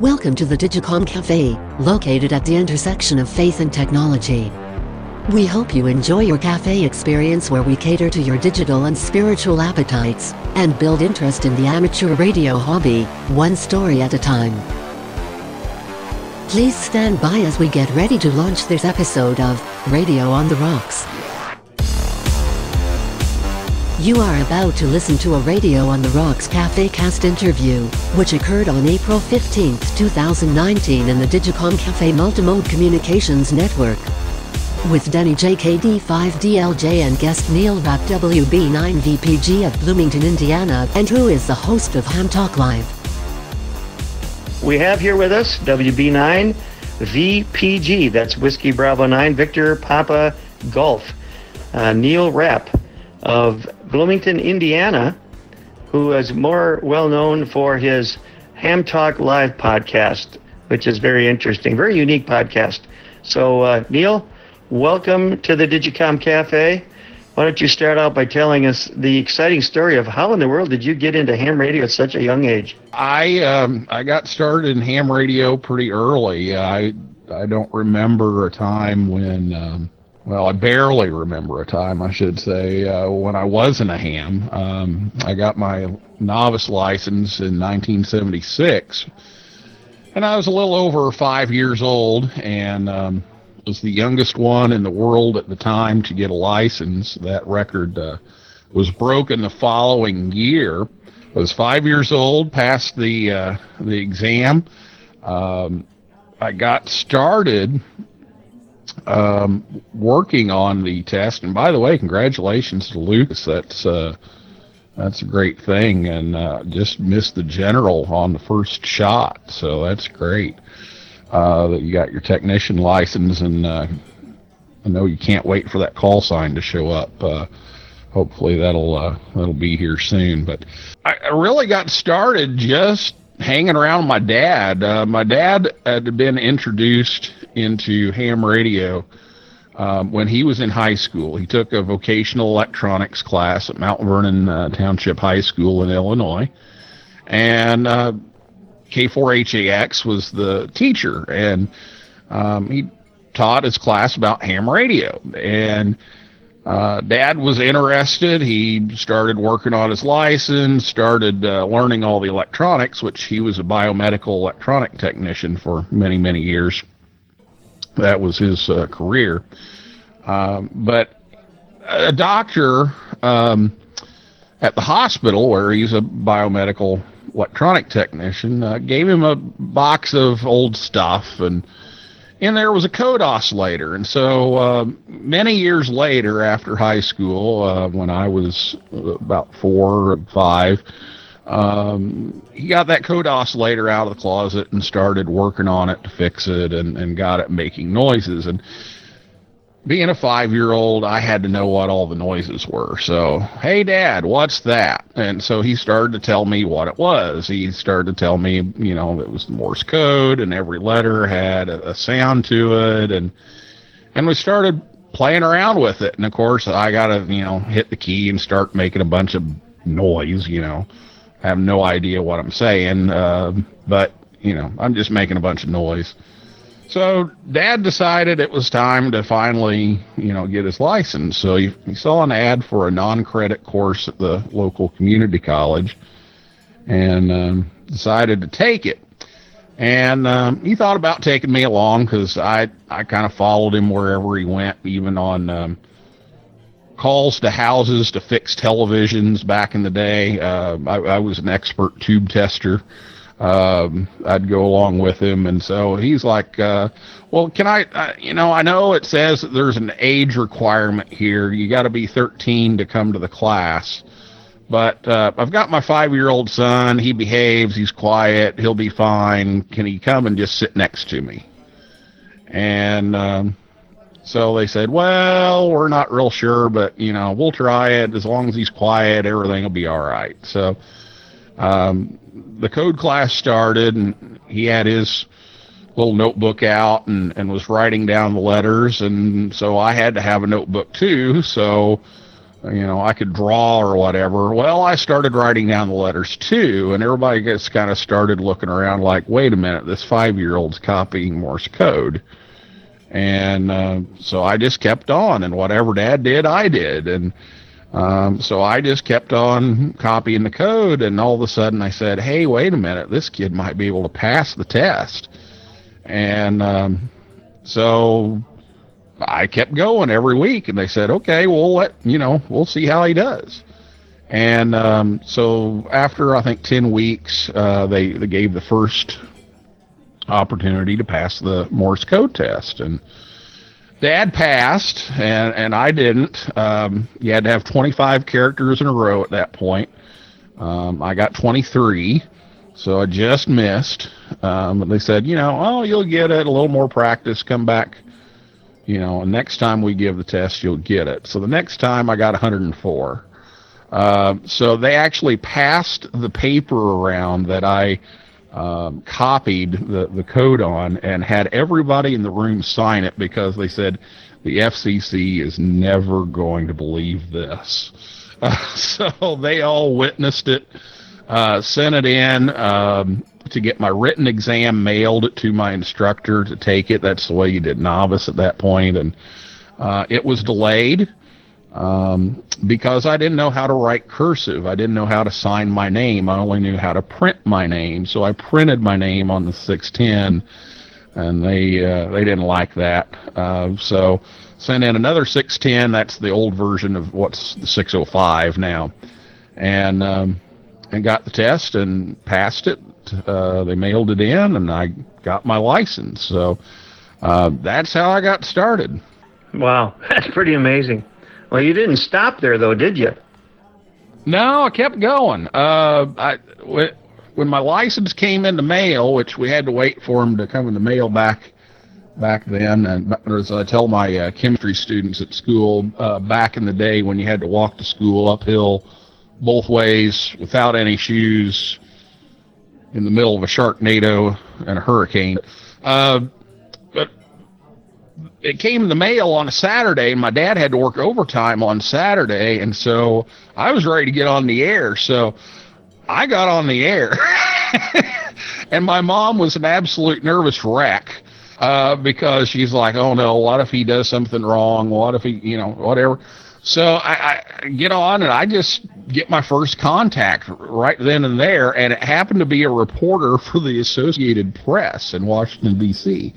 Welcome to the Digicom Cafe, located at the intersection of faith and technology. We hope you enjoy your cafe experience where we cater to your digital and spiritual appetites and build interest in the amateur radio hobby, one story at a time. Please stand by as we get ready to launch this episode of Radio on the Rocks. You are about to listen to a Radio on the Rocks Cafe Cast interview, which occurred on April 15, 2019 in the Digicom Cafe Multimode Communications Network. With Denny JKD5DLJ and guest Neil Rapp WB9VPG of Bloomington, Indiana, and who is the host of Ham Talk Live. We have here with us WB9 VPG, that's Whiskey Bravo 9, Victor Papa Golf, uh, Neil Rapp of Bloomington, Indiana, who is more well known for his Ham Talk Live podcast, which is very interesting, very unique podcast. So, uh, Neil, welcome to the Digicom Cafe. Why don't you start out by telling us the exciting story of how in the world did you get into ham radio at such a young age? I um, I got started in ham radio pretty early. I I don't remember a time when um, well, I barely remember a time, I should say, uh, when I wasn't a ham. Um, I got my novice license in 1976, and I was a little over five years old, and um, was the youngest one in the world at the time to get a license. That record uh, was broken the following year. I was five years old, passed the uh, the exam. Um, I got started um, working on the test. And by the way, congratulations to Lucas. That's uh, that's a great thing, and uh, just missed the general on the first shot, so that's great. Uh, that you got your technician license, and uh, I know you can't wait for that call sign to show up. Uh, hopefully that'll uh, that'll be here soon. But I, I really got started just hanging around my dad. Uh, my dad had been introduced into ham radio um, when he was in high school. He took a vocational electronics class at Mount Vernon uh, Township High School in Illinois, and uh, K4HAX was the teacher, and um, he taught his class about ham radio and uh, Dad was interested. He started working on his license, started uh, learning all the electronics, which he was a biomedical electronic technician for many, many years. That was his uh, career. Um, but a doctor um, at the hospital, where he's a biomedical electronic technician, uh, gave him a box of old stuff and and there was a code oscillator. And so uh, many years later, after high school, uh, when I was about four or five, um, he got that code oscillator out of the closet and started working on it to fix it and, and got it making noises. And being a five year old, I had to know what all the noises were. So, hey, dad, what's that? And so he started to tell me what it was. He started to tell me, you know, it was Morse code and every letter had a, a sound to it. And, and we started playing around with it. And of course, I got to, you know, hit the key and start making a bunch of noise, you know. I have no idea what I'm saying, uh, but, you know, I'm just making a bunch of noise. So dad decided it was time to finally, you know, get his license. So he, he saw an ad for a non-credit course at the local community college and um, decided to take it. And um, he thought about taking me along because I, I kind of followed him wherever he went, even on um, calls to houses to fix televisions back in the day. Uh, I, I was an expert tube tester um, I'd go along with him. And so he's like, uh, well, can I, uh, you know, I know it says that there's an age requirement here. You got to be 13 to come to the class. But uh, I've got my five year old son. He behaves. He's quiet. He'll be fine. Can he come and just sit next to me? And um, so they said, well, we're not real sure, but, you know, we'll try it. As long as he's quiet, everything will be all right. So um, the code class started, and he had his little notebook out and, and was writing down the letters. And so I had to have a notebook too. So you know, I could draw or whatever. Well, I started writing down the letters too, and everybody gets kind of started looking around like, wait a minute, this five year old's copying Morse code. And uh, so I just kept on, and whatever dad did, I did. And um, so I just kept on copying the code, and all of a sudden I said, hey, wait a minute, this kid might be able to pass the test. And um, so I kept going every week, and they said, okay, we'll let you know, we'll see how he does. And um, so after I think ten weeks, uh, they they gave the first opportunity to pass the Morse code test, and Dad passed, and and I didn't. Um, you had to have 25 characters in a row at that point. Um, I got 23, so I just missed. Um, they said, you know, oh, you'll get it. A little more practice. Come back you know, next time we give the test, you'll get it. So the next time I got 104. Uh, so they actually passed the paper around that I um, copied the, the code on and had everybody in the room sign it because they said the FCC is never going to believe this. Uh, so they all witnessed it, uh, sent it in. Um, to get my written exam mailed to my instructor to take it. That's the way you did novice at that point, and uh, it was delayed um, because I didn't know how to write cursive. I didn't know how to sign my name. I only knew how to print my name, so I printed my name on the 610, and they uh, they didn't like that. Uh, so sent in another 610. That's the old version of what's the 605 now, and um, and got the test and passed it uh, they mailed it in, and I got my license. So uh, that's how I got started. Wow, that's pretty amazing. Well, you didn't stop there, though, did you? No, I kept going. Uh, I when my license came in the mail, which we had to wait for them to come in the mail back back then, and as I tell my uh, chemistry students at school, uh, back in the day when you had to walk to school uphill both ways without any shoes, in the middle of a sharknado and a hurricane. Uh, it came in the mail on a Saturday, and my dad had to work overtime on Saturday, and so I was ready to get on the air. So I got on the air, and my mom was an absolute nervous wreck uh, because she's like, "Oh no, what if he does something wrong? What if he, you know, whatever." So I, I get on and I just get my first contact right then and there, and it happened to be a reporter for the Associated Press in Washington D.C.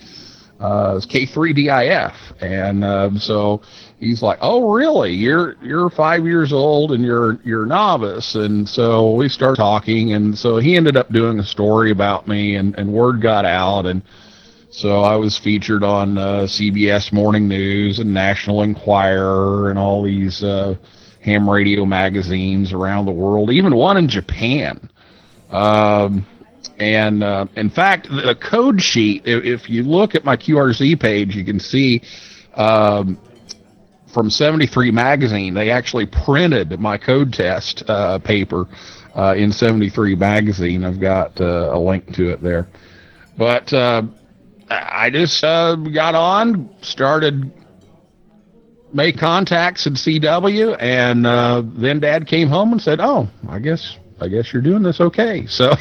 Uh, it's K3DIF, and uh, so he's like, "Oh, really? You're you're five years old and you're you're novice." And so we start talking, and so he ended up doing a story about me, and and word got out, and so I was featured on uh, CBS Morning News and National Enquirer and all these uh, ham radio magazines around the world, even one in Japan. Um, and uh, in fact, the code sheet, if, you look at my QRZ page, you can see um, from 73 magazine, they actually printed my code test uh, paper uh, in 73 magazine. I've got uh, a link to it there. But uh, I just uh, got on, started make contacts at CW, and then Dad came home and said, "Oh, I guess I guess you're doing this okay." So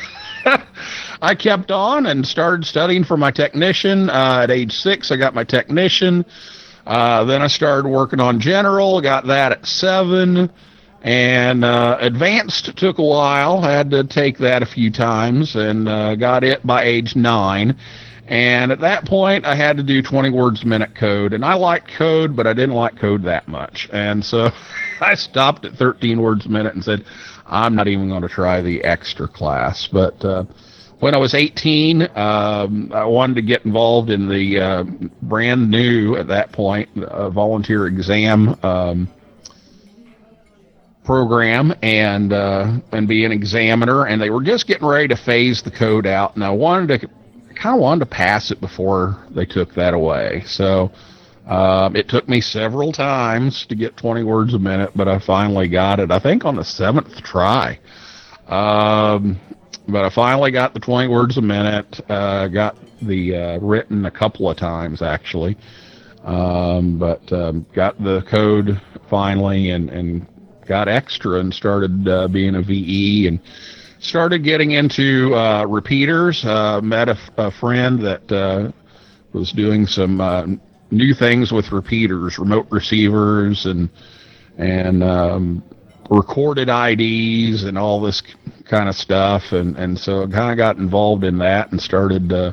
I kept on and started studying for my technician. Uh, at age six, I got my technician. Uh, then I started working on general. Got that at seven. And uh, advanced took a while. Had to take that a few times, and uh, got it by age nine. And at that point, I had to do 20 words a minute code. And I liked code, but I didn't like code that much. And so I stopped at 13 words a minute and said, I'm not even going to try the extra class. But uh, when I was 18, um, I wanted to get involved in the uh, brand new, at that point, uh, volunteer exam. Um, program and uh, and be an examiner and they were just getting ready to phase the code out and I wanted to kind of wanted to pass it before they took that away. So um, it took me several times to get 20 words a minute, but I finally got it. I think on the seventh try. Um, but I finally got the 20 words a minute. Uh, got the uh, written a couple of times actually, um, but um, got the code finally and and got extra and started uh, being a VE and started getting into uh, repeaters. Uh, met a, a, friend that uh, was doing some uh, new things with repeaters, remote receivers, and and um, recorded IDs and all this kind of stuff. And and so I kind of got involved in that and started. Uh,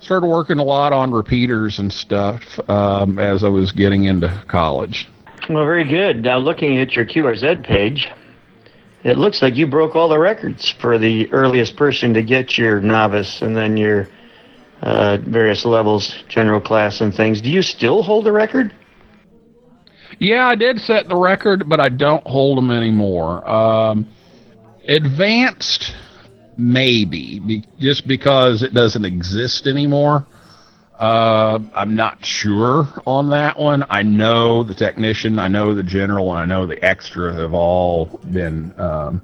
started working a lot on repeaters and stuff um, as I was getting into college. Well, very good. Now, looking at your QRZ page, it looks like you broke all the records for the earliest person to get your novice and then your uh, various levels, general class, and things. Do you still hold the record? Yeah, I did set the record, but I don't hold them anymore. Um, advanced, maybe, be, just because it doesn't exist anymore. Uh, I'm not sure on that one. I know the technician, I know the general, and I know the extra have all been um,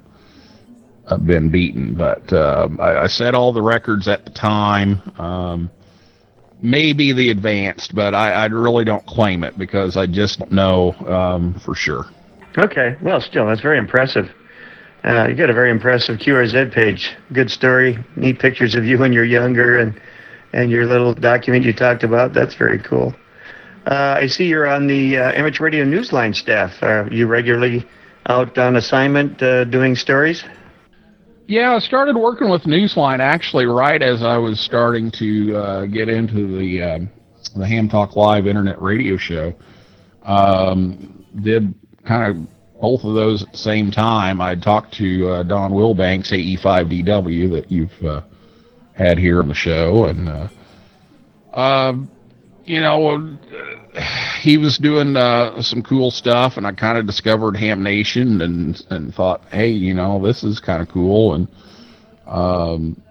been beaten. But uh, I, I, set all the records at the time. Um, maybe the advanced, but I, I, really don't claim it because I just don't know um, for sure. Okay, well, still, that's very impressive. Uh, you got a very impressive QRZ page. Good story. Neat pictures of you when you're younger and and your little document you talked about. That's very cool. Uh, I see you're on the uh, Amateur Radio Newsline staff. Are you regularly out on assignment uh, doing stories? Yeah, I started working with Newsline actually right as I was starting to uh, get into the um, the Ham Talk Live internet radio show. Um, did kind of both of those at the same time. I talked to uh, Don Wilbanks, AE5DW, that you've uh, had here on the show, and uh, uh, you know, he was doing uh, some cool stuff, and I kind of discovered Ham Nation, and and thought, hey, you know, this is kind of cool, and um,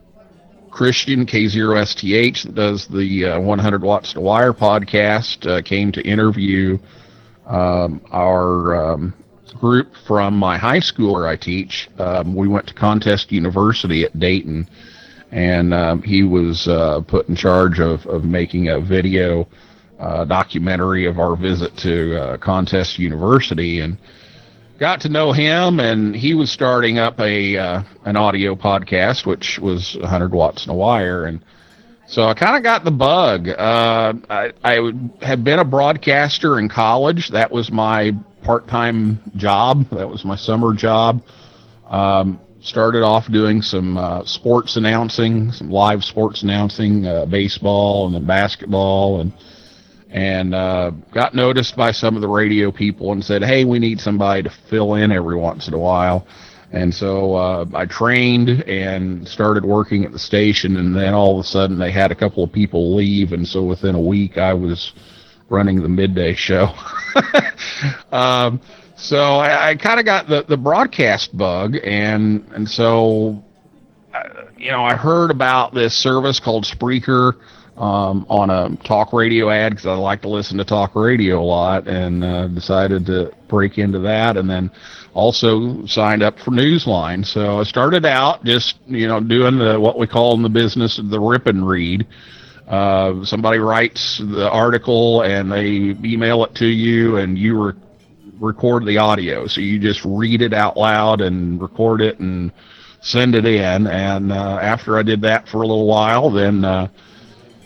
Christian K0STH that does the uh, 100 Watts to Wire podcast uh, came to interview um, our um, group from my high school where I teach. Um, we went to Contest University at Dayton and um, he was uh, put in charge of, of making a video uh, documentary of our visit to uh, Contest University, and got to know him. And he was starting up a uh, an audio podcast, which was 100 watts and a wire, and so I kind of got the bug. Uh, I, I had been a broadcaster in college. That was my part time job. That was my summer job. Um, started off doing some uh, sports announcing, some live sports announcing, uh, baseball and then basketball, and and uh, got noticed by some of the radio people and said, "Hey, we need somebody to fill in every once in a while." And so uh, I trained and started working at the station, and then all of a sudden they had a couple of people leave, and so within a week I was running the midday show. um, so I, I kind of got the, the broadcast bug, and and so uh, you know I heard about this service called Spreaker um, on a talk radio ad because I like to listen to talk radio a lot, and uh, decided to break into that, and then also signed up for Newsline. So I started out just you know doing the what we call in the business the rip and read. Uh, somebody writes the article and they email it to you, and you were record the audio. So you just read it out loud and record it and send it in. And uh, after I did that for a little while, then uh,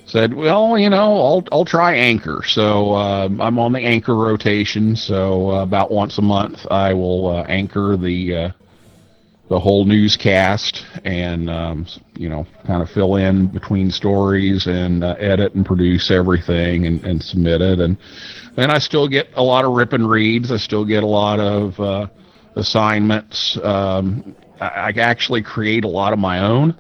said, well, you know, I'll I'll try Anchor. So uh, I'm on the Anchor rotation. So uh, about once a month, I will uh, anchor the uh, the whole newscast and um, you know kind of fill in between stories and uh, edit and produce everything and, and submit it and then I still get a lot of rip and reads. I still get a lot of uh, assignments. Um, I, I, actually create a lot of my own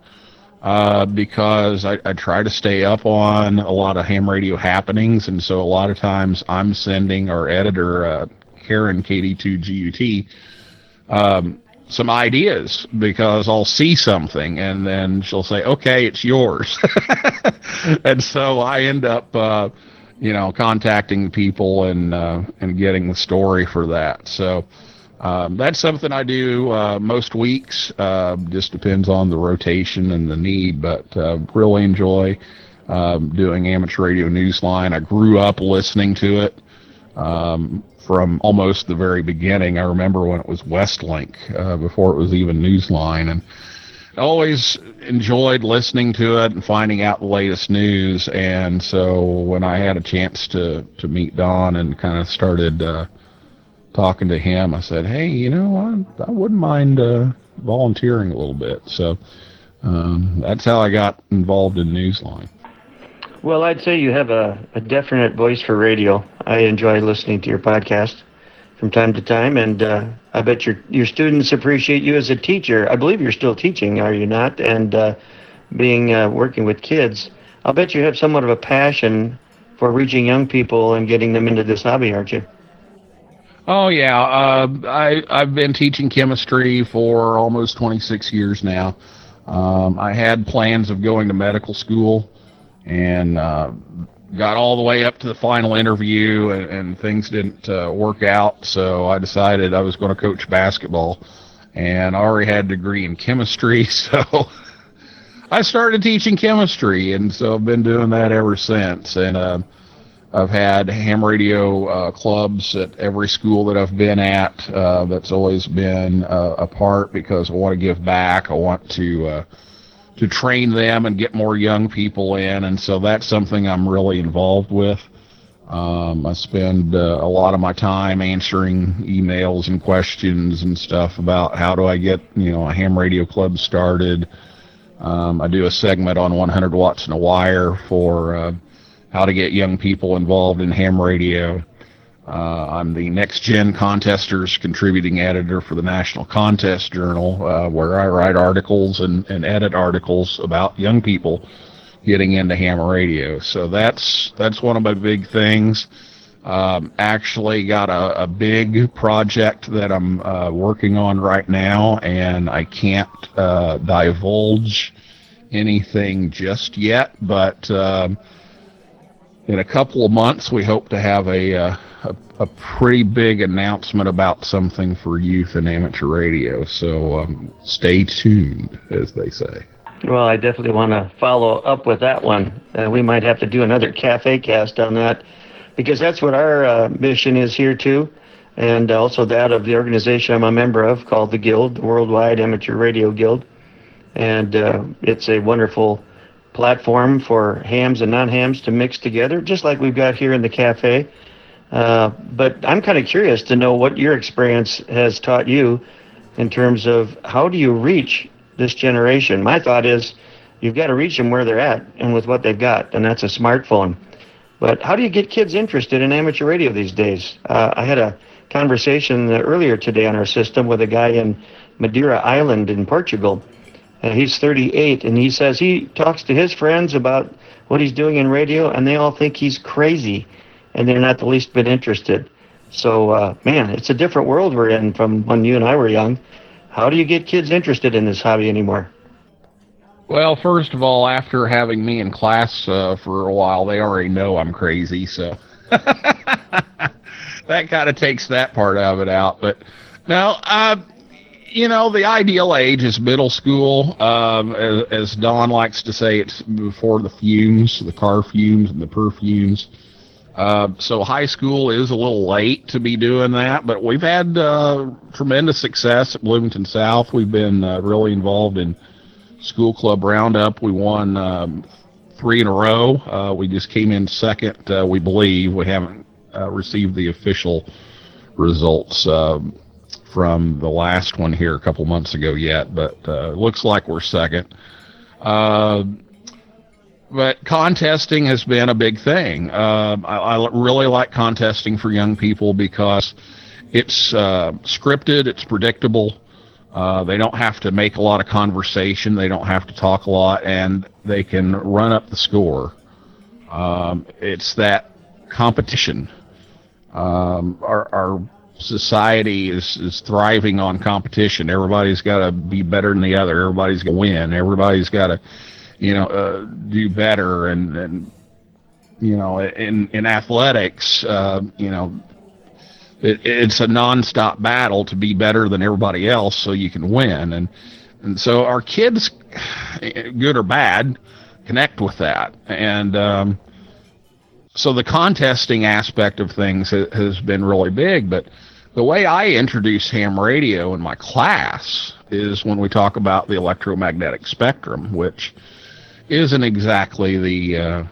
uh, because I, I, try to stay up on a lot of ham radio happenings, and so a lot of times I'm sending our editor uh, Caryn KD2GUT um, some ideas because I'll see something and then she'll say, "Okay, it's yours," and so I end up uh, you know, contacting people and uh, and getting the story for that. So um, that's something I do uh, most weeks. Uh, just depends on the rotation and the need, but uh, really enjoy um, doing amateur radio newsline. I grew up listening to it. um, from almost the very beginning. I remember when it was Westlink uh, before it was even Newsline, and always enjoyed listening to it and finding out the latest news. And so when I had a chance to to meet Don and kind of started uh, talking to him, I said, "Hey, you know, I, I wouldn't mind uh, volunteering a little bit." So um, that's how I got involved in Newsline. Well, I'd say you have a, a definite voice for radio. I enjoy listening to your podcast from time to time, and uh, I bet your your students appreciate you as a teacher. I believe you're still teaching, are you not? And uh, being uh, working with kids, I'll bet you have somewhat of a passion for reaching young people and getting them into this hobby, aren't you? Oh yeah, uh, I I've been teaching chemistry for almost 26 years now. Um, I had plans of going to medical school, and uh, got all the way up to the final interview and, and things didn't uh, work out. So I decided I was going to coach basketball and I already had a degree in chemistry. So I started teaching chemistry and so I've been doing that ever since. And, uh, I've had ham radio uh, clubs at every school that I've been at. Uh, that's always been uh, a part because I want to give back. I want to uh, to train them and get more young people in, and so that's something I'm really involved with. Um, I spend uh, a lot of my time answering emails and questions and stuff about how do I get you know a ham radio club started. Um, I do a segment on 100 watts and a wire for uh, how to get young people involved in ham radio. Uh, I'm the Next Gen Contesters contributing editor for the National Contest Journal, uh, where I write articles and, and edit articles about young people getting into ham radio. So that's that's one of my big things. Um, actually, got a, a, big project that I'm uh, working on right now, and I can't uh, divulge anything just yet. But um, in a couple of months, we hope to have a uh, a, a, pretty big announcement about something for youth and amateur radio. So um, stay tuned, as they say. Well, I definitely want to follow up with that one. Uh, we might have to do another cafe cast on that because that's what our uh, mission is here too, and also that of the organization I'm a member of called the Guild, the Worldwide Amateur Radio Guild, and uh, it's a wonderful platform for hams and non-hams to mix together, just like we've got here in the cafe. Uh, but I'm kind of curious to know what your experience has taught you in terms of how do you reach this generation. My thought is you've got to reach them where they're at and with what they've got, and that's a smartphone. But how do you get kids interested in amateur radio these days? Uh, I had a conversation earlier today on our system with a guy in Madeira Island in Portugal. Uh, he's 38, and he says he talks to his friends about what he's doing in radio, and they all think he's crazy and they're not the least bit interested. So, uh, man, it's a different world we're in from when you and I were young. How do you get kids interested in this hobby anymore? Well, first of all, after having me in class uh, for a while, they already know I'm crazy, so that kind of takes that part of it out. But now, uh, you know, the ideal age is middle school. Um, as, as Don likes to say, it's before the fumes, the car fumes and the perfumes. Uh, so high school is a little late to be doing that, but we've had uh, tremendous success at Bloomington South. We've been uh, really involved in school club roundup. We won um, three in a row. Uh, we just came in second, uh, we believe. We haven't uh, received the official results um, from the last one here a couple months ago yet, but it looks like we're second but contesting has been a big thing. Uh, I, I, really like contesting for young people because it's uh, scripted, it's predictable. Uh, they don't have to make a lot of conversation. They don't have to talk a lot, and they can run up the score. Um, it's that competition. Um, our, our society is, is thriving on competition. Everybody's got to be better than the other. Everybody's going to win. Everybody's got to you know, uh, do better and, and, you know, in, in athletics, uh, you know, it, it's a nonstop battle to be better than everybody else so you can win. And, and so our kids, good or bad, connect with that. And, um, so the contesting aspect of things has been really big. But the way I introduce ham radio in my class is when we talk about the electromagnetic spectrum, which isn't exactly the uh,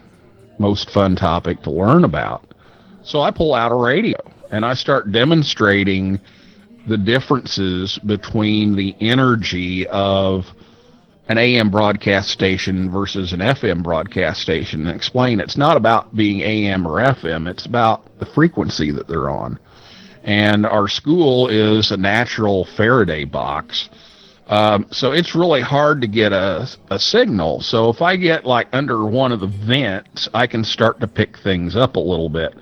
most fun topic to learn about. So I pull out a radio and I start demonstrating the differences between the energy of an AM broadcast station versus an FM broadcast station and explain it's not about being AM or FM, it's about the frequency that they're on. And our school is a natural Faraday box. Um, so it's really hard to get a, a signal. So if I get like under one of the vents, I can start to pick things up a little bit.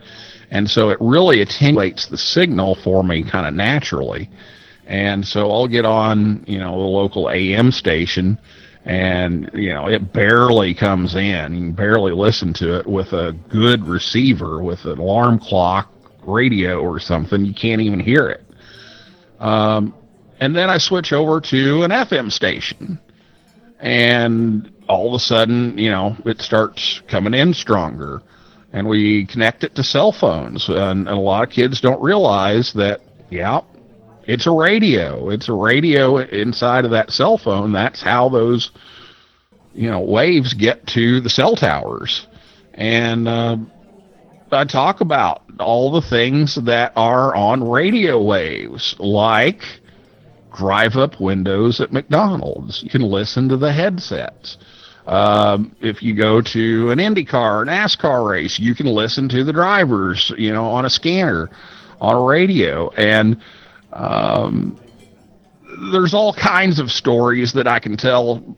And so it really attenuates the signal for me kind of naturally. And so I'll get on, you know, the local AM station and, you know, it barely comes in. You can barely listen to it with a good receiver, with an alarm clock, radio, or something. You can't even hear it. Um, and then I switch over to an FM station. And all of a sudden, you know, it starts coming in stronger. And we connect it to cell phones. And, and a lot of kids don't realize that, yeah, it's a radio. It's a radio inside of that cell phone. That's how those, you know, waves get to the cell towers. And uh, I talk about all the things that are on radio waves, like drive up windows at McDonald's. You can listen to the headsets. Um, if you go to an IndyCar, an NASCAR race, you can listen to the drivers, you know, on a scanner, on a radio. And um, there's all kinds of stories that I can tell,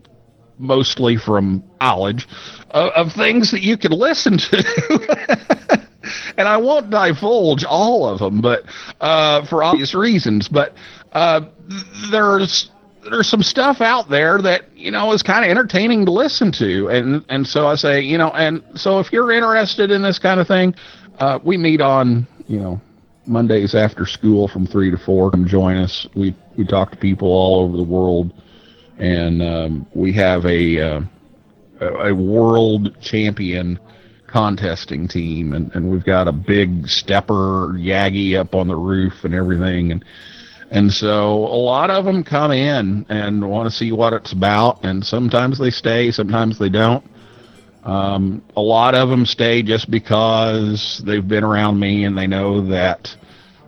mostly from college, of, of things that you can listen to. and I won't divulge all of them, but uh, for obvious reasons. But uh, there's there's some stuff out there that you know is kind of entertaining to listen to, and and so I say, you know, and so if you're interested in this kind of thing, uh, we meet on you know Mondays after school from three to four. Come join us. We we talk to people all over the world, and um, we have a uh, a world champion contesting team, and, and we've got a big SteppIR Yagi up on the roof and everything, and and so a lot of them come in and want to see what it's about, and sometimes they stay, sometimes they don't. Um, a lot of them stay just because they've been around me and they know that,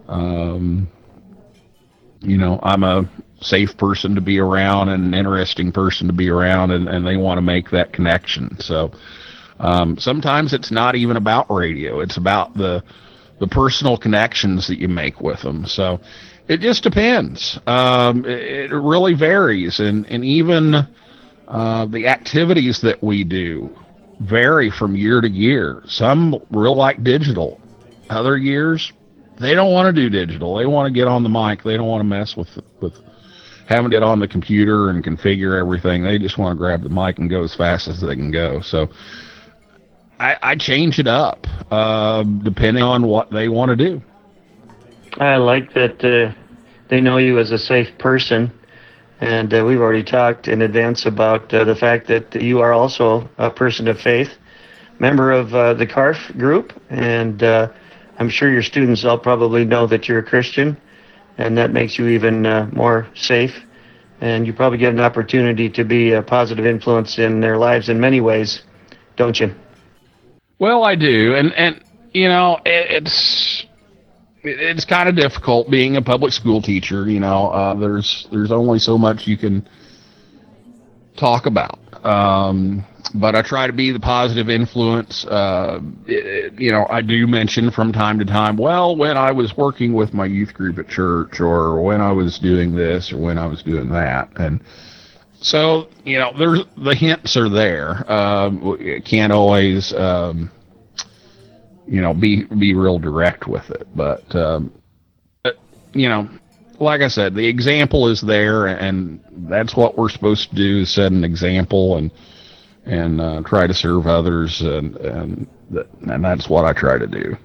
um, you know, I'm a safe person to be around and an interesting person to be around, and, and they want to make that connection. So um, sometimes it's not even about radio; it's about the the personal connections that you make with them. So it just depends. Um, it, it, really varies, and and even uh, the activities that we do vary from year to year. Some real like digital. Other years, they don't want to do digital. They want to get on the mic. They don't want to mess with with having it on the computer and configure everything. They just want to grab the mic and go as fast as they can go. So I, I change it up uh, depending on what they want to do. I like that uh, they know you as a safe person. And uh, we've already talked in advance about uh, the fact that you are also a person of faith, member of uh, the CARF group, and uh, I'm sure your students all probably know that you're a Christian, and that makes you even more safe. And you probably get an opportunity to be a positive influence in their lives in many ways, don't you? Well, I do, and and you know it, it's it's kind of difficult being a public school teacher. You know, uh, there's there's only so much you can talk about. Um, but I try to be the positive influence. Uh, it, you know, I do mention from time to time, well, when I was working with my youth group at church, or when I was doing this, or when I was doing that, and so you know, there's the hints are there. Um, can't always. Um, you know, be be real direct with it. But, um, but you know, like I said, the example is there, and that's what we're supposed to do: is set an example and and uh, try to serve others, and and that, and that's what I try to do.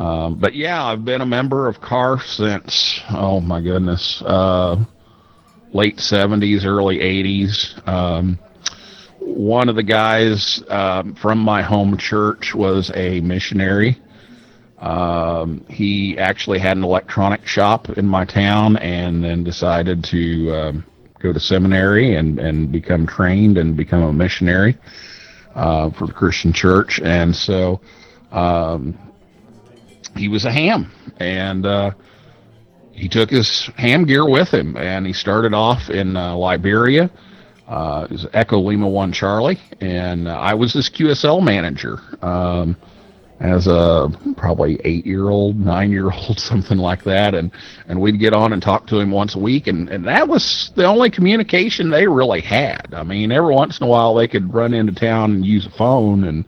Um, but yeah, I've been a member of CARF since oh my goodness, uh, late '70s, early '80s. Um, one of the guys um, from my home church was a missionary. Um, he actually had an electronic shop in my town and then decided to um, go to seminary and, and become trained and become a missionary uh, for the Christian church. And so um, he was a ham. And uh, he took his ham gear with him and he started off in uh, Liberia. Uh, Echo Lima One Charlie, and uh, I was his QSL manager um, as a probably eight year old, nine year old, something like that, and and we'd get on and talk to him once a week, and and that was the only communication they really had. I mean, every once in a while they could run into town and use a phone and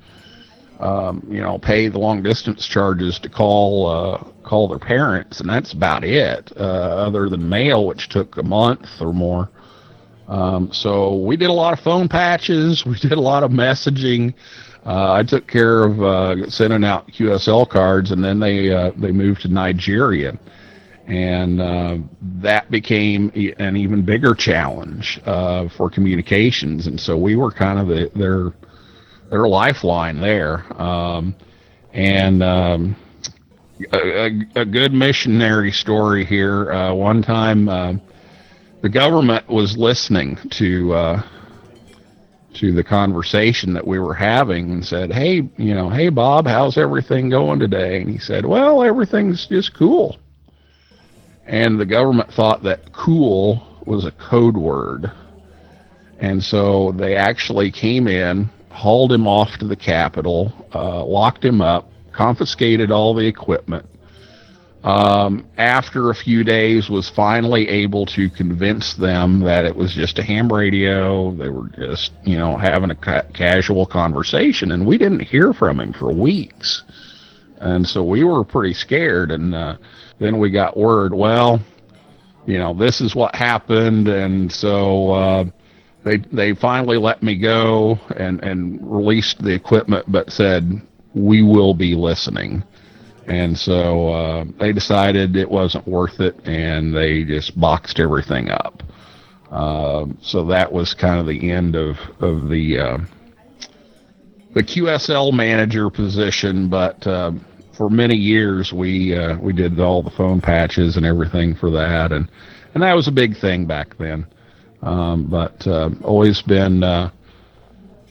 um, you know, pay the long distance charges to call uh, call their parents, and that's about it. Uh, other than mail, which took a month or more. Um, so we did a lot of phone patches. We did a lot of messaging. Uh, I took care of uh, sending out QSL cards, and then they uh, they moved to Nigeria, and uh, that became an even bigger challenge for communications. And so we were kind of the, their their lifeline there. Um, and um, a, a, good missionary story here. Uh, one time, uh, the government was listening to uh, to the conversation that we were having and said, "Hey, you know, hey Bob, how's everything going today?" And he said, "Well, everything's just cool." And the government thought that "cool" was a code word, and so they actually came in hauled him off to the Capitol, uh, locked him up, confiscated all the equipment. Um, after a few days, was finally able to convince them that it was just a ham radio. They were just, you know, having a ca- casual conversation, and we didn't hear from him for weeks. And so we were pretty scared. And uh, then we got word, well, you know, this is what happened, and so. Uh, they they finally let me go and and released the equipment, but said we will be listening. And so uh, they decided it wasn't worth it, and they just boxed everything up. Uh, so that was kind of the end of of the uh, the QSL manager position. But uh, for many years, we uh, we did all the phone patches and everything for that, and and that was a big thing back then. Um, but uh, always been uh,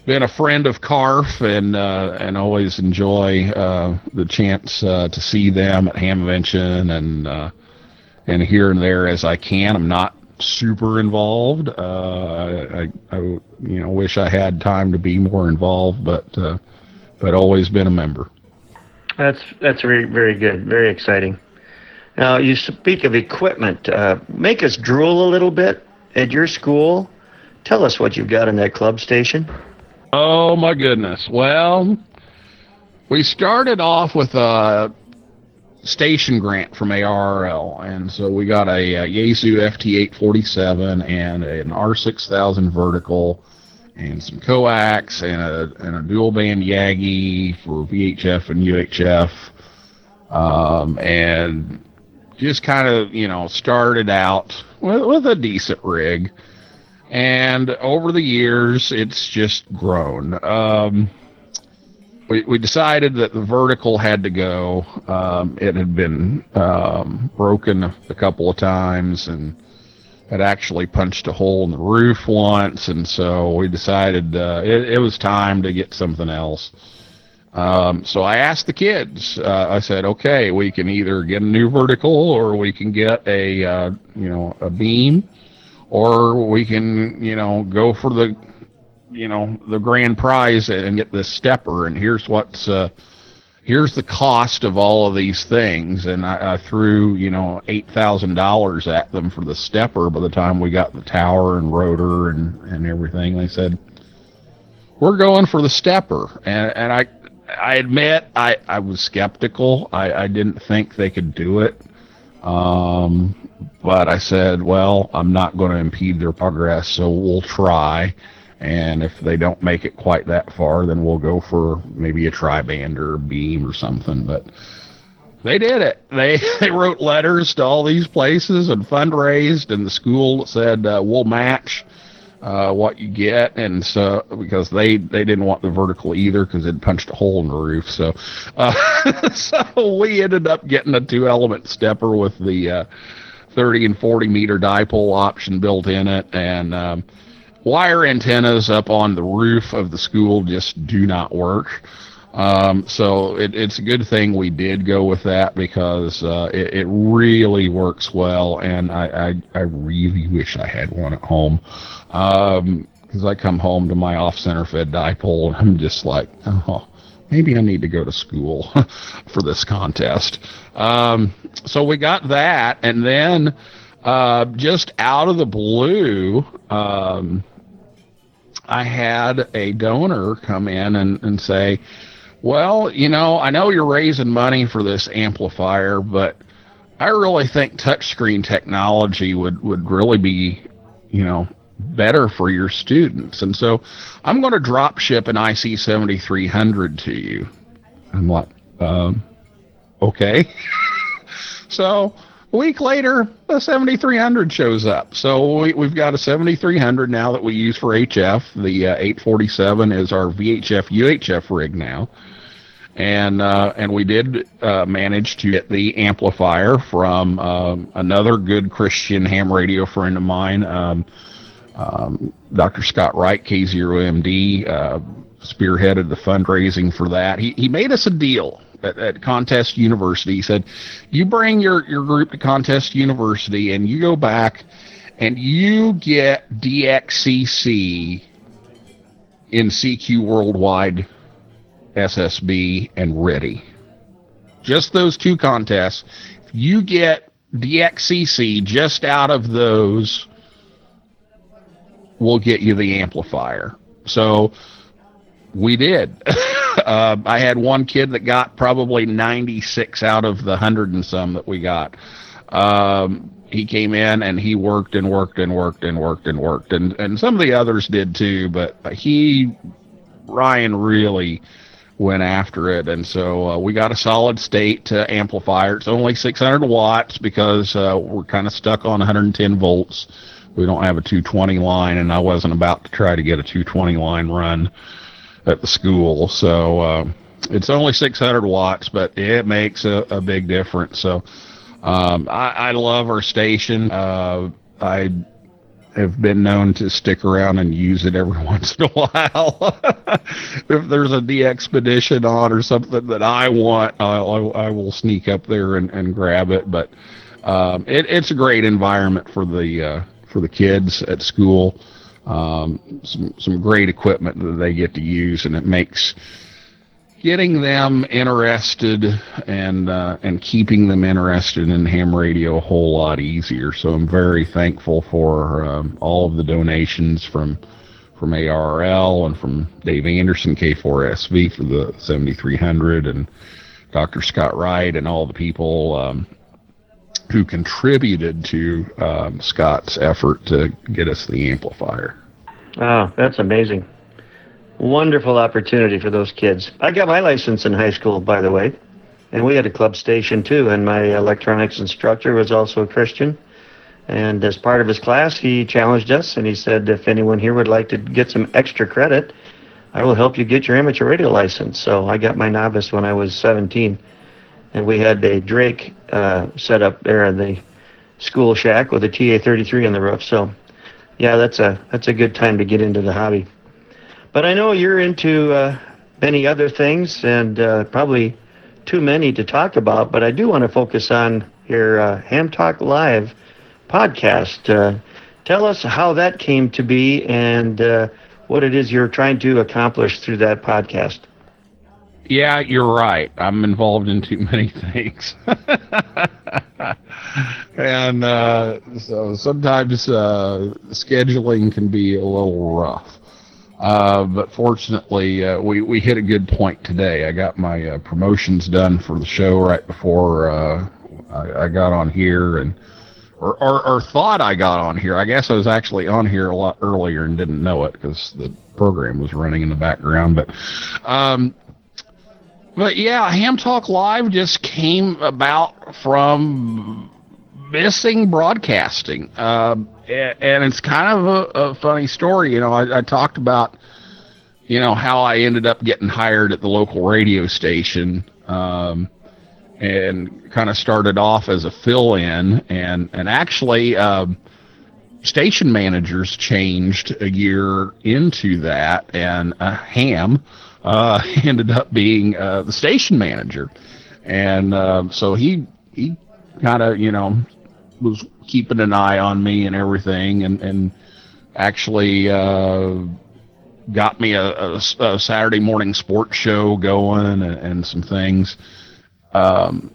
been a friend of CARF and uh, and always enjoy uh, the chance uh, to see them at Hamvention and uh, and here and there as I can. I'm not super involved. I, I, you know wish I had time to be more involved, but but always been a member. That's that's very very good, very exciting. Now you speak of equipment. make us drool a little bit at your school. Tell us what you've got in that club station. Oh my goodness. Well, we started off with a station grant from ARRL, and so we got a, a Yaesu FT847 and an R6000 vertical, and some coax and a and a dual band Yagi for VHF and UHF, um, and just kind of you know started out with, with a decent rig. And over the years, it's just grown. Um, we, we decided that the vertical had to go. Um, it had been um, broken a couple of times and had actually punched a hole in the roof once. And so we decided uh, it, it was time to get something else. Um, so I asked the kids. Uh, I said, "Okay, we can either get a new vertical, or we can get a uh, you know a beam, or we can you know go for the you know the grand prize and get this SteppIR. And here's what's uh, here's the cost of all of these things." And I, I threw you know eight thousand dollars at them for the SteppIR. By the time we got the tower and rotor and and everything, they said. We're going for the SteppIR, and, and I I admit I, I was skeptical. I, I didn't think they could do it. Um, but I said, well, I'm not going to impede their progress, so we'll try. And if they don't make it quite that far, then we'll go for maybe a tri-band or a beam or something. But they did it. They they wrote letters to all these places and fundraised, and the school said uh, we'll match uh, what you get, and so because they they didn't want the vertical either because it punched a hole in the roof. So uh, so we ended up getting a two element SteppIR with the uh, 30 and 40 meter dipole option built in it, and um, wire antennas up on the roof of the school just do not work. Um, so it, it's a good thing we did go with that because uh, it, it, really works well, and I, I, I, really wish I had one at home. Because um, I come home to my off-center fed dipole, and I'm just like, oh, maybe I need to go to school for this contest. Um, so we got that, and then uh, just out of the blue, um, I had a donor come in and, and say, well, you know, I know you're raising money for this amplifier, but I really think touchscreen technology would, would really be, you know, better for your students. And so I'm going to drop ship an IC 7300 to you. I'm like, um, okay. so a week later, the 7300 shows up. So we, have got a 7300 now that we use for HF. The uh, 847 is our VHF UHF rig now. And uh, and we did uh, manage to get the amplifier from um, another good Christian ham radio friend of mine, um, um, Dr. Scott Wright, K0MD, uh, spearheaded the fundraising for that. He, he made us a deal at, at Contest University. He said, You bring your, your group to Contest University and you go back and you get DXCC in CQ Worldwide SSB and RTTY. Just those two contests. You get DXCC just out of those we'll get you the amplifier. So we did. uh, I had one kid that got probably 96 out of the hundred and some that we got. Um, he came in and he worked and worked and worked and worked and worked and and some of the others did too, but he Ryan really went after it, and so uh, we got a solid state uh, amplifier. It's only 600 watts because uh, we're kind of stuck on 110 volts we don't have a 220 line, and I wasn't about to try to get a 220 line run at the school. So uh, it's only 600 watts, but it makes a, a big difference. So um, I, I, love our station. Uh, I have been known to stick around and use it every once in a while. if there's a expedition on or something that I want, I'll, I will sneak up there and, and grab it. But um, it, it's a great environment for the uh, for the kids at school. Um, some some great equipment that they get to use, and it makes getting them interested and uh, and keeping them interested in ham radio a whole lot easier. So I'm very thankful for um, all of the donations from from ARRL and from Dave Anderson K4SV for the 7300 and Dr. Scott Wright and all the people um, who contributed to um, Scott's effort to get us the amplifier. Oh, that's amazing. Wonderful opportunity for those kids. I got my license in high school, by the way, and we had a club station too, and my electronics instructor was also a Christian. And as part of his class, he challenged us and he said, if anyone here would like to get some extra credit, I will help you get your amateur radio license. So I got my novice when I was 17 and we had a Drake uh, set up there in the school shack with a TA33 on the roof. So, yeah, that's a that's a good time to get into the hobby. But I know you're into uh, many other things, and uh, probably too many to talk about. But I do want to focus on your uh, Ham Talk Live podcast. Uh, tell us how that came to be and uh, what it is you're trying to accomplish through that podcast. Yeah, you're right. I'm involved in too many things. and uh, so sometimes uh, scheduling can be a little rough. Uh, but fortunately, uh, we, we hit a good point today. I got my uh, promotions done for the show right before uh, I, I, got on here, and or, or, or thought I got on here. I guess I was actually on here a lot earlier and didn't know it because the program was running in the background. But um, but yeah, Ham Talk Live just came about from missing broadcasting. Uh, and it's kind of a, a funny story. You know, I, I talked about, you know, how I ended up getting hired at the local radio station. Um, and kind of started off as a fill-in and and actually um, station managers changed a year into that and uh, ham uh, ended up being uh, the station manager and uh, so he he kind of you know was keeping an eye on me and everything and and actually uh, got me a, a, a, Saturday morning sports show going and, and some things um,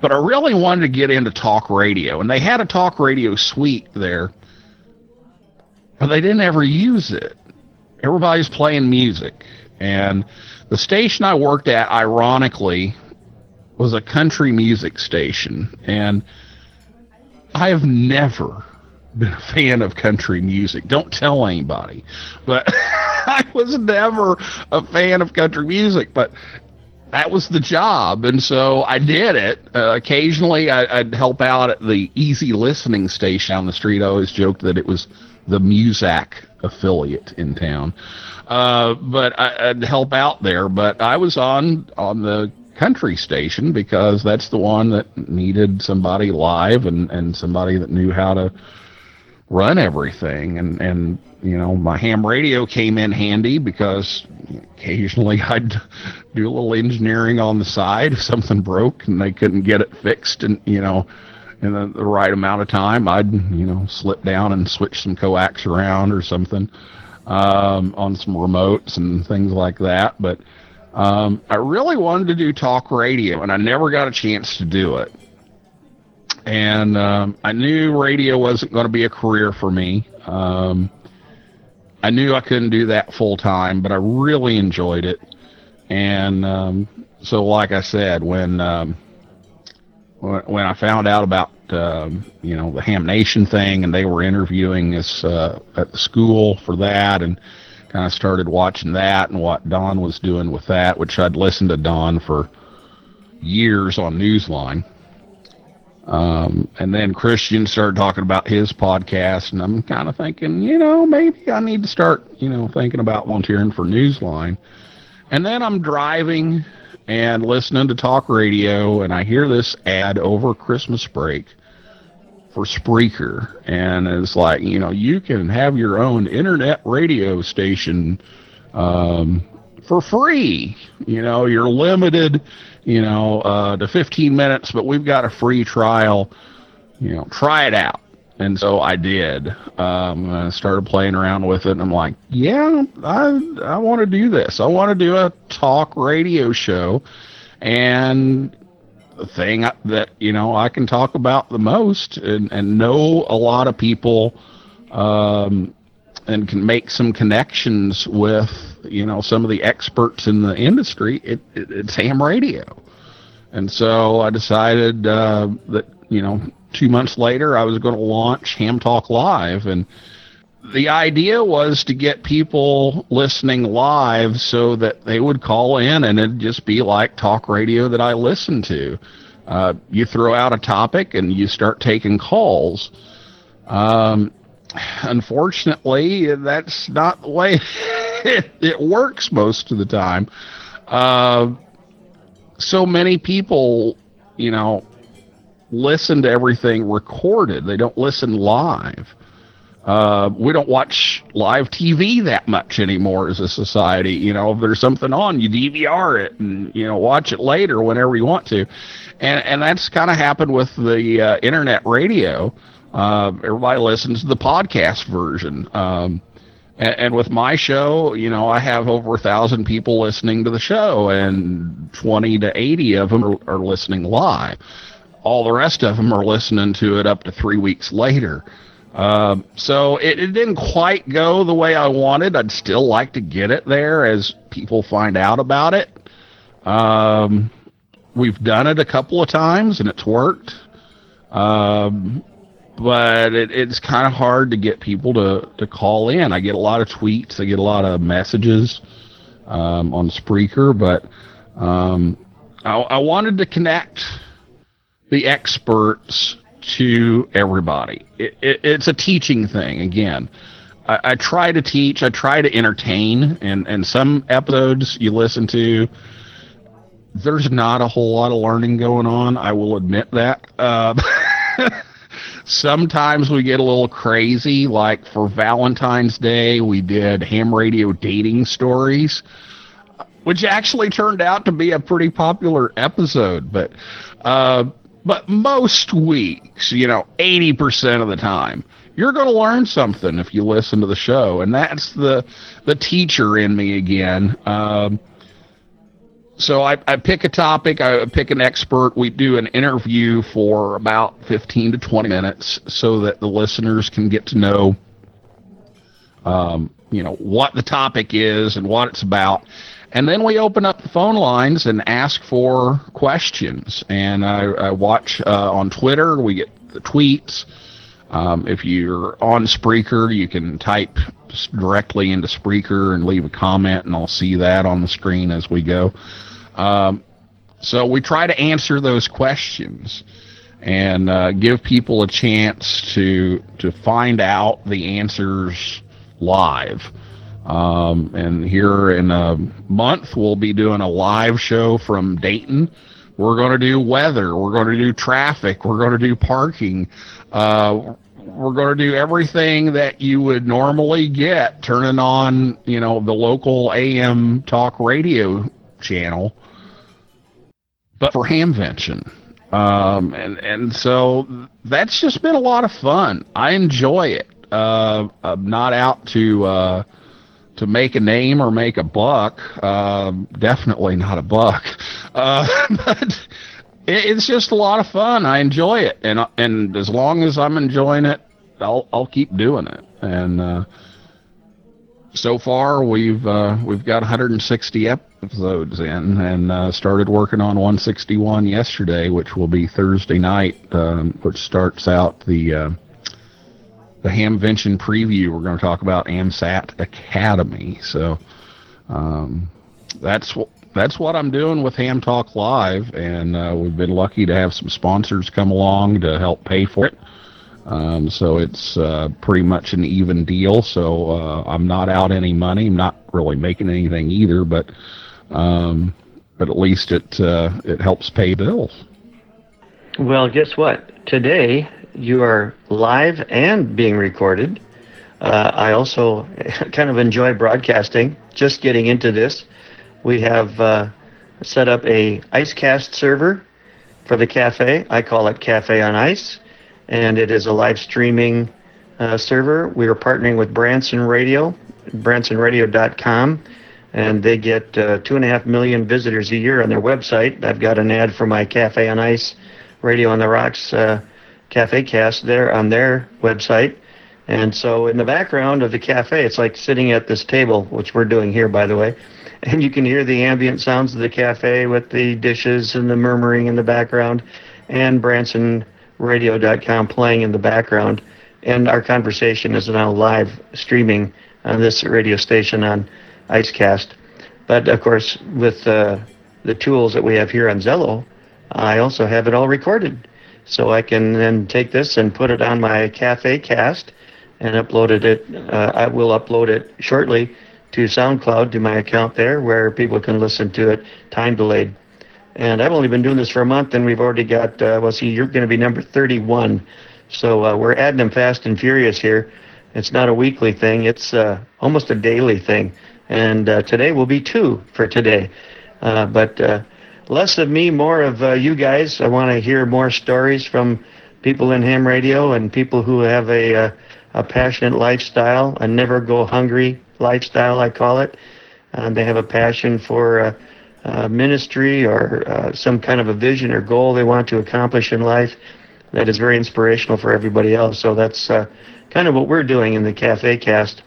but I really wanted to get into talk radio, and they had a talk radio suite there, but they didn't ever use it. Everybody's playing music, and the station I worked at, ironically, was a country music station, and I have never been a fan of country music. Don't tell anybody, but I was never a fan of country music. But that was the job, and so I did it. Uh, occasionally, I, would help out at the Easy Listening station on the street. I always joked that it was the Muzak affiliate in town, uh, but I, would help out there. But I was on on the country station because that's the one that needed somebody live and and somebody that knew how to run everything. And and you know my ham radio came in handy because occasionally I'd do a little engineering on the side if something broke and they couldn't get it fixed and you know in the, the right amount of time I'd you know slip down and switch some coax around or something um, on some remotes and things like that. But um, I really wanted to do talk radio and I never got a chance to do it and um, I knew radio wasn't going to be a career for me. Um, I knew I couldn't do that full time, but I really enjoyed it. And um, so, like I said, when um, when I found out about um, you know the Ham Nation thing, and they were interviewing us uh, at the school for that, and kind of started watching that and what Don was doing with that, which I'd listened to Don for years on Newsline um, and then Christian started talking about his podcast, and I'm kind of thinking, you know, maybe I need to start, you know, thinking about volunteering for Newsline. And then I'm driving and listening to talk radio, and I hear this ad over Christmas break for Spreaker, and it's like, you know, you can have your own internet radio station um, for free. You know, you're limited you know, uh, to 15 minutes, but we've got a free trial. You know, try it out. And so I did. Um, I started playing around with it, and I'm like, yeah, I I want to do this. I want to do a talk radio show, and thing that you know I can talk about the most and and know a lot of people, um, and can make some connections with you know some of the experts in the industry, it, it it's ham radio. And so I decided uh, that you know two months later I was going to launch Ham Talk Live, and the idea was to get people listening live so that they would call in and it'd just be like talk radio that I listen to. Uh, you throw out a topic and you start taking calls. Um, unfortunately, that's not the way it, it works most of the time. Uh, so many people, you know, listen to everything recorded. They don't listen live. Uh, we don't watch live TV that much anymore as a society. You know, if there's something on, you DVR it and you know watch it later whenever you want to, and and that's kind of happened with the uh, internet radio. Uh, everybody listens to the podcast version. Um, and, and, with my show, you know, I have over a thousand people listening to the show, and 20 to 80 of them are, are listening live. All the rest of them are listening to it up to three weeks later. Um, so it, it, didn't quite go the way I wanted. I'd still like to get it there as people find out about it. Um, we've done it a couple of times and it's worked. Um, but it, it's kind of hard to get people to, to call in. I get a lot of tweets, I get a lot of messages um, on Spreaker, but um, I, I wanted to connect the experts to everybody. It, it, it's a teaching thing again. I, I, try to teach, I try to entertain, and and some episodes you listen to, there's not a whole lot of learning going on. I will admit that. Uh, sometimes we get a little crazy. Like for Valentine's Day, we did ham radio dating stories, which actually turned out to be a pretty popular episode. But uh, but most weeks, you know, 80% of the time, you're going to learn something if you listen to the show. And that's the, the teacher in me again. Um, so I, I pick a topic, I pick an expert. We do an interview for about 15 to 20 minutes so that the listeners can get to know, um, you know, what the topic is and what it's about. And then we open up the phone lines and ask for questions. And I, I watch uh, on Twitter, we get the tweets. Um, if you're on Spreaker, you can type directly into Spreaker and leave a comment, and I'll see that on the screen as we go. Um, so we try to answer those questions and uh, give people a chance to to find out the answers live. Um, and here in a month, we'll be doing a live show from Dayton. We're going to do weather. We're going to do traffic. We're going to do parking. Uh, we're going to do everything that you would normally get turning on, you know, the local AM talk radio channel, but for Hamvention. Um, and, and so that's just been a lot of fun. I enjoy it. Uh, I'm not out to, uh, to make a name or make a buck. Um, definitely not a buck, uh, but it, it's just a lot of fun. I enjoy it, and and as long as I'm enjoying it, I'll I'll keep doing it. And uh, so far, we've uh, we've got 160 episodes in, and uh, started working on 161 yesterday, which will be Thursday night, um, which starts out the uh, the Hamvention preview, we're going to talk about AMSAT Academy. So um, that's what that's what I'm doing with Ham Talk Live, and uh, we've been lucky to have some sponsors come along to help pay for it. Um, so it's uh, pretty much an even deal. So uh, I'm not out any money. I'm not really making anything either, but um, but at least it uh, it helps pay bills. Well, guess what? Today you are live and being recorded. Uh, I also kind of enjoy broadcasting. Just getting into this, we have uh, set up a IceCast server for the cafe. I call it Cafe on Ice, and it is a live streaming uh, server. We are partnering with Branson Radio, bransonradio.com, and they get uh, two and a half million visitors a year on their website. I've got an ad for my Cafe on Ice Radio on the Rocks uh, Cafe Cast there on their website. And so in the background of the cafe, it's like sitting at this table, which we're doing here, by the way. And you can hear the ambient sounds of the cafe with the dishes and the murmuring in the background and BransonRadio.com playing in the background. And our conversation is now live streaming on this radio station on IceCast. But of course, with uh, the tools that we have here on Zello, I also have it all recorded. So I can then take this and put it on my Cafe Cast and uploaded it. Uh, I will upload it shortly to SoundCloud to my account there, where people can listen to it time delayed. And I've only been doing this for a month, and we've already got. Uh, well, see, you're going to be number 31, so uh, we're adding them fast and furious here. It's not a weekly thing; it's uh, almost a daily thing. And uh, today will be two for today. Uh, but uh, less of me, more of uh, you guys. I want to hear more stories from people in ham radio and people who have a, uh, a passionate lifestyle, a never go hungry lifestyle, I call it. Uh, they have a passion for uh, uh, ministry or uh, some kind of a vision or goal they want to accomplish in life that is very inspirational for everybody else. So that's uh, kind of what we're doing in the Cafe Cast.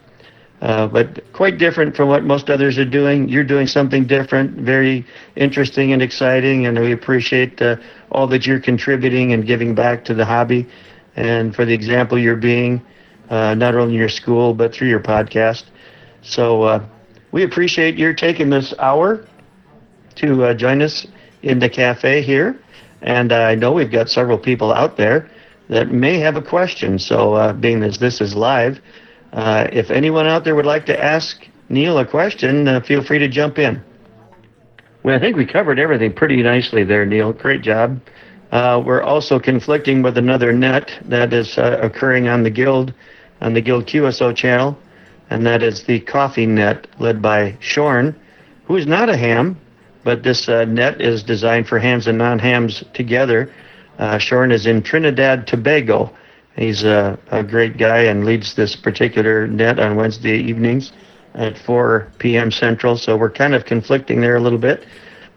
Uh, but quite different from what most others are doing. You're doing something different, very interesting and exciting, and we appreciate uh, all that you're contributing and giving back to the hobby, and for the example you're being, uh, not only in your school but through your podcast. So uh, we appreciate your taking this hour to join us in the cafe here, and I know we've got several people out there that may have a question. So, uh, being as this is live, uh, if anyone out there would like to ask Neil a question, uh, feel free to jump in. Well, I think we covered everything pretty nicely there, Neil. Great job. Uh, we're also conflicting with another net that is uh, occurring on the Guild, on the Guild QSO channel, and that is the Coffee Net led by Shorn, who is not a ham, but this uh, net is designed for hams and non-hams together. Uh, Shorn is in Trinidad, Tobago. He's a, a great guy and leads this particular net on Wednesday evenings at 4 p.m. Central. So we're kind of conflicting there a little bit,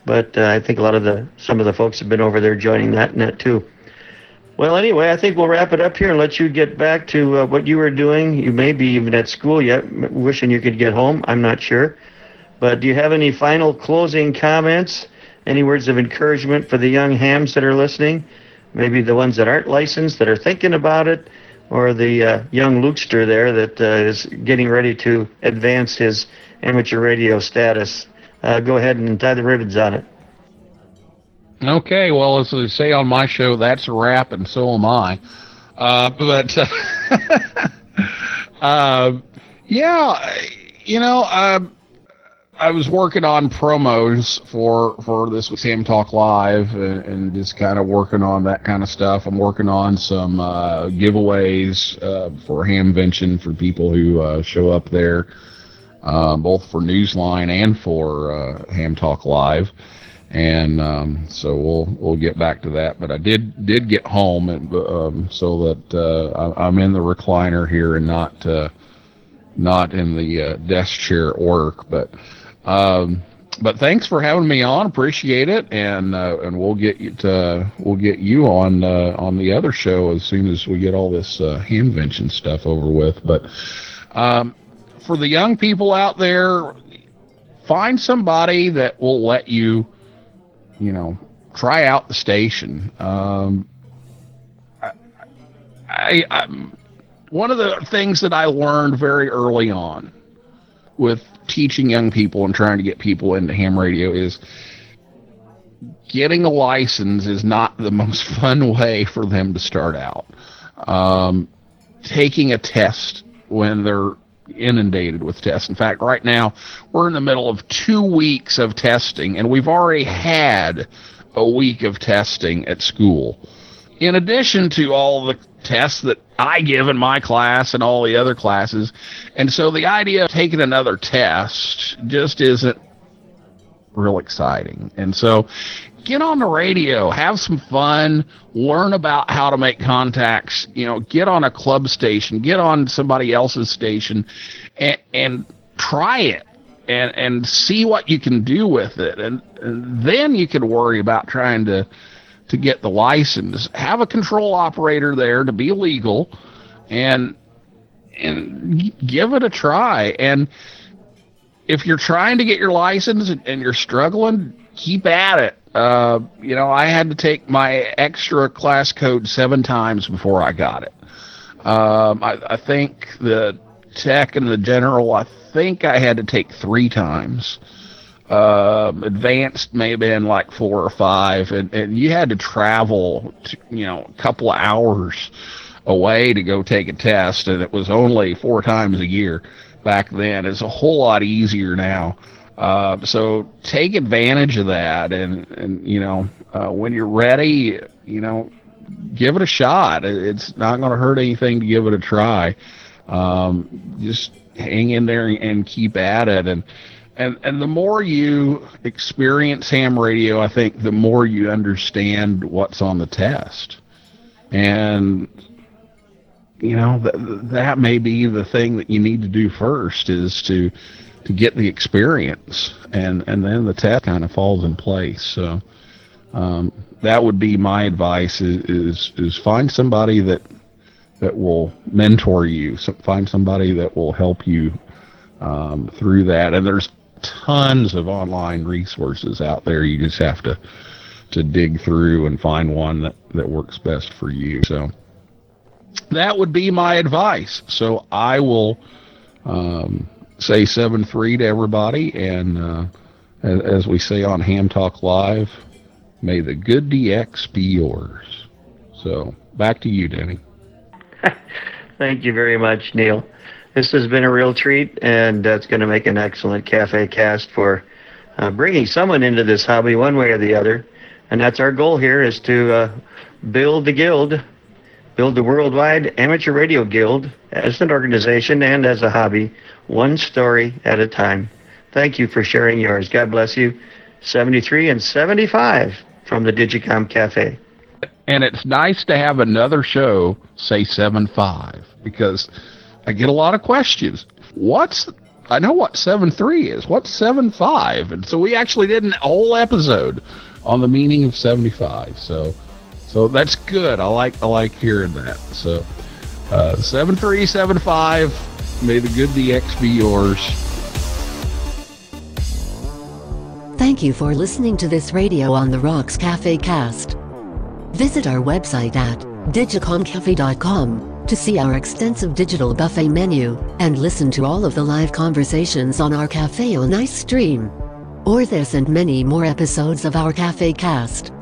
but uh, I think a lot of the some of the folks have been over there joining that net too. Well, anyway, I think we'll wrap it up here and let you get back to uh, what you were doing. You may be even at school yet, wishing you could get home. I'm not sure. But do you have any final closing comments? Any words of encouragement for the young hams that are listening? Maybe the ones that aren't licensed that are thinking about it, or the uh, young Lukester there that uh, is getting ready to advance his amateur radio status. Uh, go ahead and tie the ribbons on it. Okay, well, as they say on my show, that's a wrap, and so am I. Uh, but uh, yeah, you know, uh, I was working on promos for for this with Ham Talk Live, and, and just kind of working on that kind of stuff. I'm working on some uh, giveaways uh, for Hamvention for people who uh, show up there, uh, both for Newsline and for uh, Ham Talk Live. And um, so we'll we'll get back to that. But I did did get home, and um, so that uh, I, I'm in the recliner here and not not in the desk chair at work, but. Um, but thanks for having me on. Appreciate it, and uh, and we'll get you to, we'll get you on uh, on the other show as soon as we get all this uh, hamvention stuff over with. But um, for the young people out there, find somebody that will let you, you know, try out the station. Um, I, I, I one of the things that I learned very early on with teaching young people and trying to get people into ham radio is getting a license is not the most fun way for them to start out. Um, taking a test when they're inundated with tests. In fact, right now we're in the middle of two weeks of testing, and we've already had a week of testing at school. In addition to all the tests that I give in my class and all the other classes. And so the idea of taking another test just isn't real exciting. And so get on the radio, have some fun, learn about how to make contacts, you know, get on a club station, get on somebody else's station and, and try it and, and see what you can do with it. And, and then you can worry about trying to, to get the license. Have a control operator there to be legal and and give it a try. And if you're trying to get your license and you're struggling, keep at it. Uh, you know, I had to take my extra class code seven times before I got it. Um, I, I think the tech and the general, I think I had to take three times. Um, advanced may have been like four or five, and, and you had to travel, to, you know, a couple of hours away to go take a test, and it was only four times a year back then. It's a whole lot easier now. Uh, so take advantage of that, and and you know, uh, when you're ready, you know, give it a shot. It's not going to hurt anything to give it a try. Um, just hang in there and keep at it, and and and the more you experience ham radio, I think the more you understand what's on the test, and you know th- that may be the thing that you need to do first is to to get the experience, and and then the test kind of falls in place. So um, that would be my advice: is, is is find somebody that that will mentor you, find somebody that will help you um, through that. And there's tons of online resources out there. You just have to to dig through and find one that, that works best for you. So that would be my advice. So I will um, say seven three to everybody, and uh, as, as we say on Ham Talk Live, may the good DX be yours. So back to you, Denny. Thank you very much, Neil. This has been a real treat, and that's going to make an excellent cafe cast for uh, bringing someone into this hobby one way or the other. And that's our goal here is to uh, build the guild, build the worldwide amateur radio guild as an organization and as a hobby, one story at a time. Thank you for sharing yours. God bless you. 73 and 75 from the Digicom Cafe. And it's nice to have another show say 7 5 because I get a lot of questions. What's I know what 7 3 is. What's 7 5? And so we actually did a whole episode on the meaning of 75. So so that's good. I like I like hearing that. So uh, 7375 may the good DX be yours. Thank you for listening to this radio on the Rocks Cafe cast. Visit our website at digicomcafe.com to see our extensive digital buffet menu and listen to all of the live conversations on our Cafe on Ice stream. Or this and many more episodes of our Cafe cast.